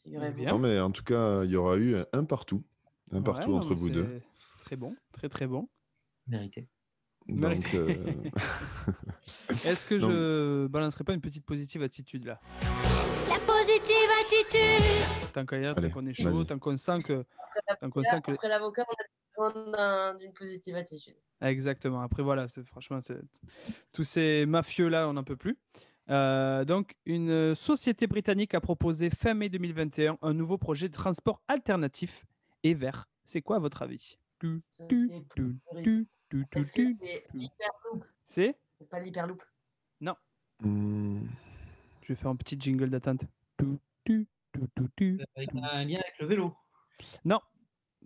Non, mais en tout cas, il y aura eu un partout. Un Ouais, partout non, entre vous deux. Très bon, très très bon. Mérité. Donc, euh, *laughs* Est-ce que *laughs* je balancerai pas une petite positive attitude là? La positive attitude. Tant qu'à y être, Allez, tant qu'on est chaud, tant qu'on sent que. Tant qu'on Là, sent que... Après l'avocat, on a besoin d'une positive attitude. Exactement. Après, voilà, franchement, tous ces mafieux-là, on n'en peut plus. Euh, donc, une société britannique a proposé fin mai 2021 un nouveau projet de transport alternatif et vert. C'est quoi à votre avis? C'est c'est l'hyperloop? C'est? C'est pas l'hyperloop? hmm, Je vais faire un petit jingle d'attente. Tu, tu, tu, tu, tu. Il y a un lien avec le vélo. Non.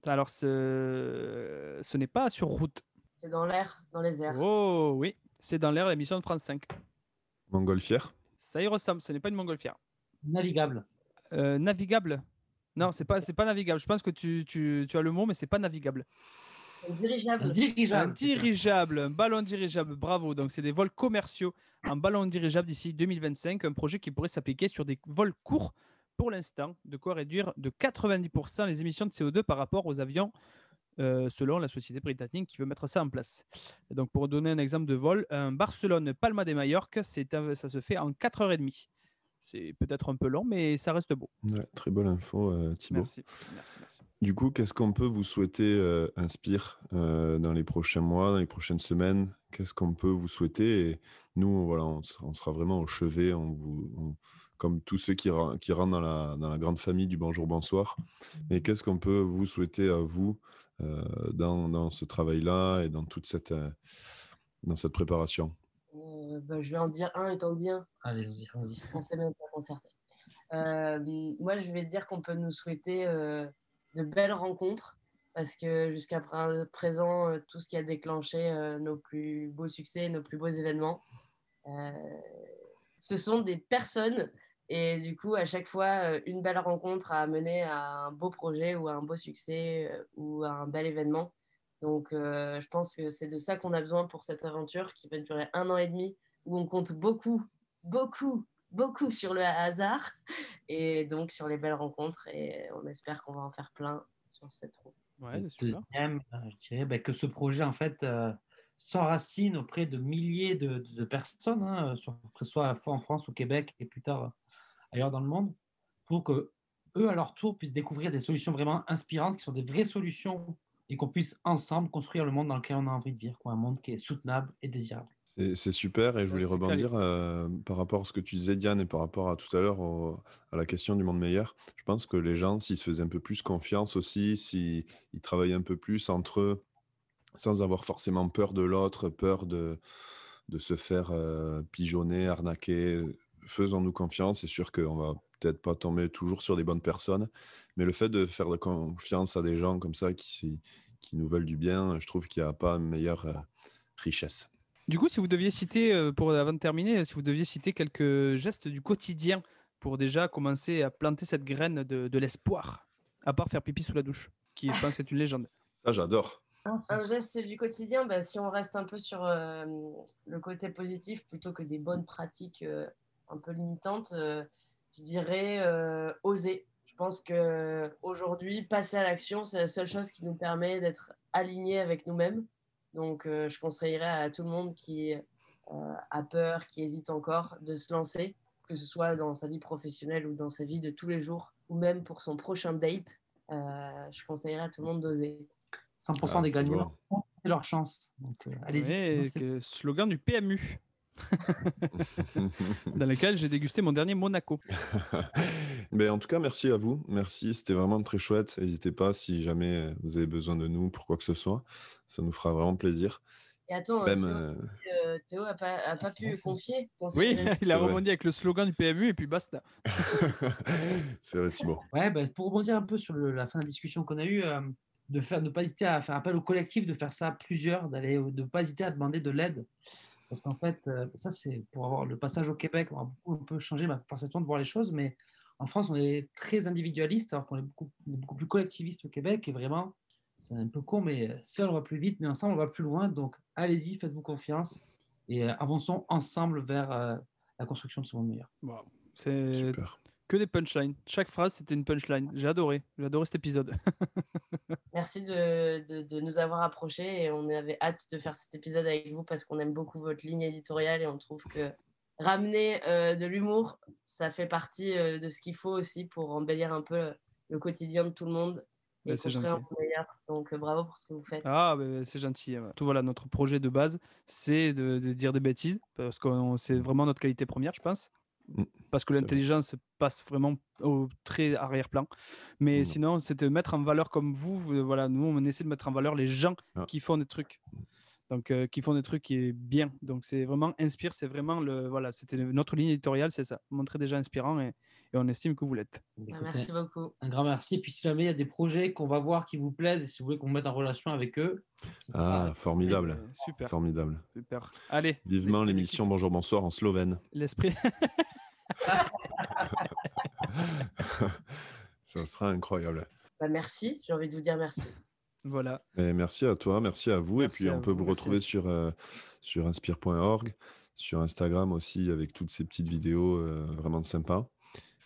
Alors, ce, ce n'est pas sur route. C'est dans l'air, dans les airs. Oh oui, c'est dans l'air l'émission de France 5. Montgolfière. Ça y ressemble, ce n'est pas une montgolfière. Navigable. Euh, navigable Non, c'est pas, c'est pas navigable. Je pense que tu, tu, tu as le mot, mais c'est pas navigable. Un dirigeable. Un dirigeable. Un dirigeable, un ballon dirigeable, bravo. Donc, c'est des vols commerciaux en ballon dirigeable d'ici 2025. Un projet qui pourrait s'appliquer sur des vols courts pour l'instant, de quoi réduire de 90% les émissions de CO2 par rapport aux avions, euh, selon la société britannique qui veut mettre ça en place. Et donc, pour donner un exemple de vol, un Barcelone-Palma de un- ça se fait en 4h30. C'est peut-être un peu long, mais ça reste beau. Ouais, très bonne info, euh. Merci. Merci, merci. Du coup, qu'est-ce qu'on peut vous souhaiter, euh, Inspire, euh, dans les prochains mois, dans les prochaines semaines? Qu'est-ce qu'on peut vous souhaiter? Et nous, voilà, on, sera- on sera vraiment au chevet, on vous, on- comme tous ceux qui, qui rentrent dans la, dans la grande famille du Bonjour Bonsoir. Mais qu'est-ce qu'on peut vous souhaiter à vous euh, dans, dans ce travail-là et dans toute cette, euh, dans cette préparation? Euh, bah, je vais en dire un et t'en dis un. Allez-y, vas-y. On s'est même pas concerté. Euh, moi, je vais dire qu'on peut nous souhaiter euh, de belles rencontres parce que jusqu'à pr- présent, tout ce qui a déclenché euh, nos plus beaux succès, nos plus beaux événements, euh, ce sont des personnes. Et du coup, à chaque fois, euh, une belle rencontre a mené à un beau projet ou à un beau succès euh, ou à un bel événement. Donc, euh, je pense que c'est de ça qu'on a besoin pour cette aventure qui va durer un an et demi, où on compte beaucoup, beaucoup, beaucoup sur le hasard *laughs* et donc sur les belles rencontres. Et on espère qu'on va en faire plein sur cette route. Ouais. Deuxième, je dirais ben, que ce projet, en fait, euh, s'enracine auprès de milliers de, de personnes, hein, sur- que ce soit à la fois en France, au Québec et plus tard euh, ailleurs dans le monde, pour que eux, à leur tour, puissent découvrir des solutions vraiment inspirantes, qui sont des vraies solutions, et qu'on puisse ensemble construire le monde dans lequel on a envie de vivre, quoi, un monde qui est soutenable et désirable. C'est super et je voulais rebondir euh, par rapport à ce que tu disais Diane et par rapport à tout à l'heure à la question du monde meilleur. Je pense que les gens, s'ils se faisaient un peu plus confiance aussi, s'ils ils travaillaient un peu plus entre eux, sans avoir forcément peur de l'autre, peur de, de se faire euh, pigeonner, arnaquer, faisons-nous confiance. C'est sûr qu'on va peut-être pas tomber toujours sur des bonnes personnes, mais le fait de faire de confiance à des gens comme ça qui, qui nous veulent du bien, je trouve qu'il n'y a pas meilleure euh, richesse. Du coup, si vous deviez citer, euh, pour avant de terminer, si vous deviez citer quelques gestes du quotidien pour déjà commencer à planter cette graine de, de l'espoir, à part faire pipi sous la douche, qui je pense est une légende. Ça, j'adore. Un geste du quotidien, bah, si on reste un peu sur euh, le côté positif plutôt que des bonnes pratiques euh, un peu limitantes, euh, je dirais euh, oser. Je pense que aujourd'hui, passer à l'action, c'est la seule chose qui nous permet d'être alignés avec nous-mêmes. Donc, euh, je conseillerais à tout le monde qui euh, a peur, qui hésite encore, de se lancer que ce soit dans sa vie professionnelle ou dans sa vie de tous les jours, ou même pour son prochain date, euh, je conseillerais à tout le monde d'oser. 100% Ah, des c'est gagnants ont leur chance. Donc, euh, allez-y. Ouais, slogan du PMU, *laughs* dans lequel j'ai dégusté mon dernier Monaco. *laughs* Ben, en tout cas, merci à vous. Merci, c'était vraiment très chouette. N'hésitez pas si jamais vous avez besoin de nous pour quoi que ce soit. Ça nous fera vraiment plaisir. Et attends, Même, Théo, euh, euh, Théo a pas, a pas c'est pu confier. Oui, *laughs* il a vrai. rebondi avec le slogan du PMU et puis basta. c'est vrai, Thibaut. Ouais, bah, pour rebondir un peu sur le- la fin de la discussion qu'on a eue, euh, de faire, ne pas hésiter à faire appel au collectif, de faire ça à plusieurs, d'aller, de ne pas hésiter à demander de l'aide. Parce qu'en fait, euh, ça, c'est pour avoir le passage au Québec, on a beaucoup un peu changé ma perception de voir les choses, mais en France, on est très individualiste, alors qu'on est beaucoup, beaucoup plus collectiviste au Québec, et vraiment, c'est un peu con, mais seul on va plus vite, mais ensemble on va plus loin. Donc, allez-y, faites-vous confiance, et euh, avançons ensemble vers euh, la construction de ce monde meilleur. Wow. C'est Super. Que des punchlines. Chaque phrase, c'était une punchline. J'ai adoré. J'ai adoré cet épisode. *laughs* Merci de, de- de nous avoir approchés et on avait hâte de faire cet épisode avec vous parce qu'on aime beaucoup votre ligne éditoriale et on trouve que ramener euh, de l'humour, ça fait partie euh, de ce qu'il faut aussi pour embellir un peu le quotidien de tout le monde et Ouais, c'est gentil. Donc euh, bravo pour ce que vous faites. Ah, ben, c'est gentil. Tout voilà, notre projet de base, c'est de, de dire des bêtises parce que c'est vraiment notre qualité première, je pense. Mm. Parce que l'intelligence passe vraiment au très arrière-plan. Mais Non. sinon, c'est de mettre en valeur comme vous. vous, Voilà, nous, on essaie de mettre en valeur les gens Ah. qui font des trucs. Donc, euh, qui font des trucs qui est bien. Donc, c'est vraiment inspire. C'est vraiment le. Voilà, c'était notre ligne éditoriale, c'est ça. Montrer des gens inspirants et, et on estime que vous l'êtes. Ah, écoutez, merci beaucoup. un grand merci. Et puis, si jamais il y a des projets qu'on va voir qui vous plaisent et si vous voulez qu'on mette en relation avec eux, c'est Ah, formidable. Euh, super, Formidable. super. Allez, Vivement l'émission Bonjour Bonsoir en slovène. l'esprit. *laughs* Ça sera incroyable. Bah, merci, j'ai envie de vous dire merci. voilà. Et merci à toi, merci à vous. Merci et puis on peut vous, retrouver sur, euh, sur inspire.org, sur Instagram aussi avec toutes ces petites vidéos euh, vraiment sympas.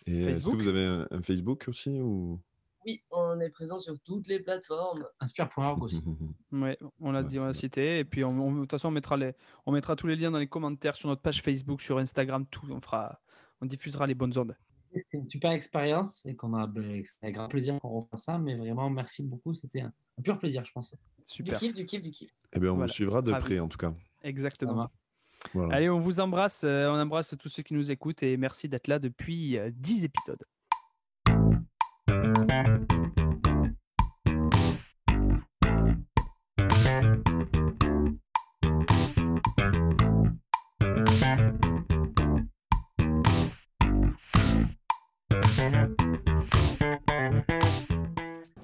Et est-ce que vous avez un, un Facebook aussi ou... Oui, on est présent sur toutes les plateformes. Inspire.org aussi. *laughs* Ouais, on l'a Ouais, dit, on l'a c'est cité. Et puis, on- on- de toute façon, on mettra, les, on mettra tous les liens dans les commentaires sur notre page Facebook, sur Instagram, tout. On, fera, on diffusera les bonnes ondes. C'est une super expérience et qu'on a, ben, c'est un grand plaisir qu'on refasse ça. Mais vraiment, merci beaucoup. C'était un, un pur plaisir, je pense. Du Super. kiff, du kiff, du kiff. Eh bien, on Voilà. vous suivra de Ravi. près en tout cas. Exactement. Voilà. Allez, on vous embrasse. euh, on embrasse tous ceux qui nous écoutent et merci d'être là depuis euh, 10 épisodes.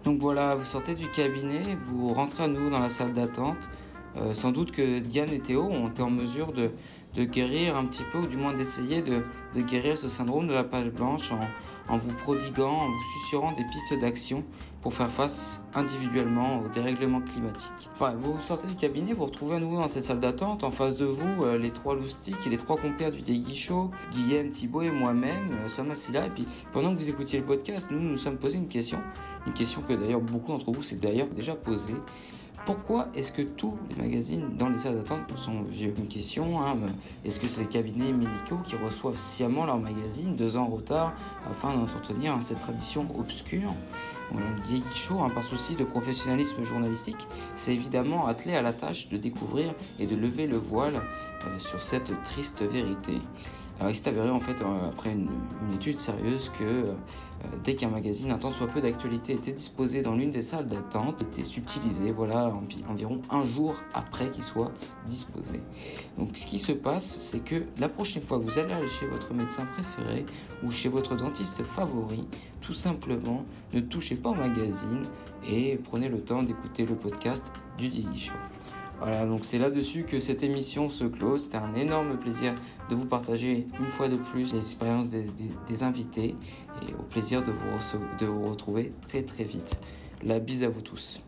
Donc voilà, vous sortez du cabinet, vous rentrez à nouveau dans la salle d'attente. Euh, sans doute que Diane et Théo ont été en mesure de, guérir un petit peu, ou du moins d'essayer de, guérir ce syndrome de la page blanche en, vous prodiguant, en vous susurrant des pistes d'action pour faire face individuellement au dérèglement climatique. Enfin, vous sortez du cabinet, vous retrouvez à nouveau dans cette salle d'attente. En face de vous, euh, les trois loustiques et les trois compères du Déguichot, Guillaume, Thibaut et moi-même euh, sommes assis là. Et puis, pendant que vous écoutiez le podcast, nous nous sommes posé une question. Une question que d'ailleurs beaucoup d'entre vous s'est d'ailleurs déjà posée. Pourquoi est-ce que tous les magazines dans les salles d'attente sont vieux? Une question, hein, euh, est-ce que c'est les cabinets médicaux qui reçoivent sciemment leurs magazines deux ans en retard afin d'entretenir hein, cette tradition obscure? Le Vieil Show, hein, par souci de professionnalisme journalistique, s'est évidemment attelé à la tâche de découvrir et de lever le voile euh, sur cette triste vérité. Il s'est avéré en fait, euh, après une, étude sérieuse, que euh, dès qu'un magazine un tant soit peu d'actualité était disposé dans l'une des salles d'attente, était subtilisé, voilà, envi- environ un jour après qu'il soit disposé. Donc, ce qui se passe, c'est que la prochaine fois que vous allez aller chez votre médecin préféré ou chez votre dentiste favori, tout simplement, ne touchez pas au magazine et prenez le temps d'écouter le podcast du Diggy Show. Voilà, donc c'est là-dessus que cette émission se close. C'était un énorme plaisir de vous partager une fois de plus les expériences des, invités et au plaisir de vous, de vous retrouver très très vite. La bise à vous tous.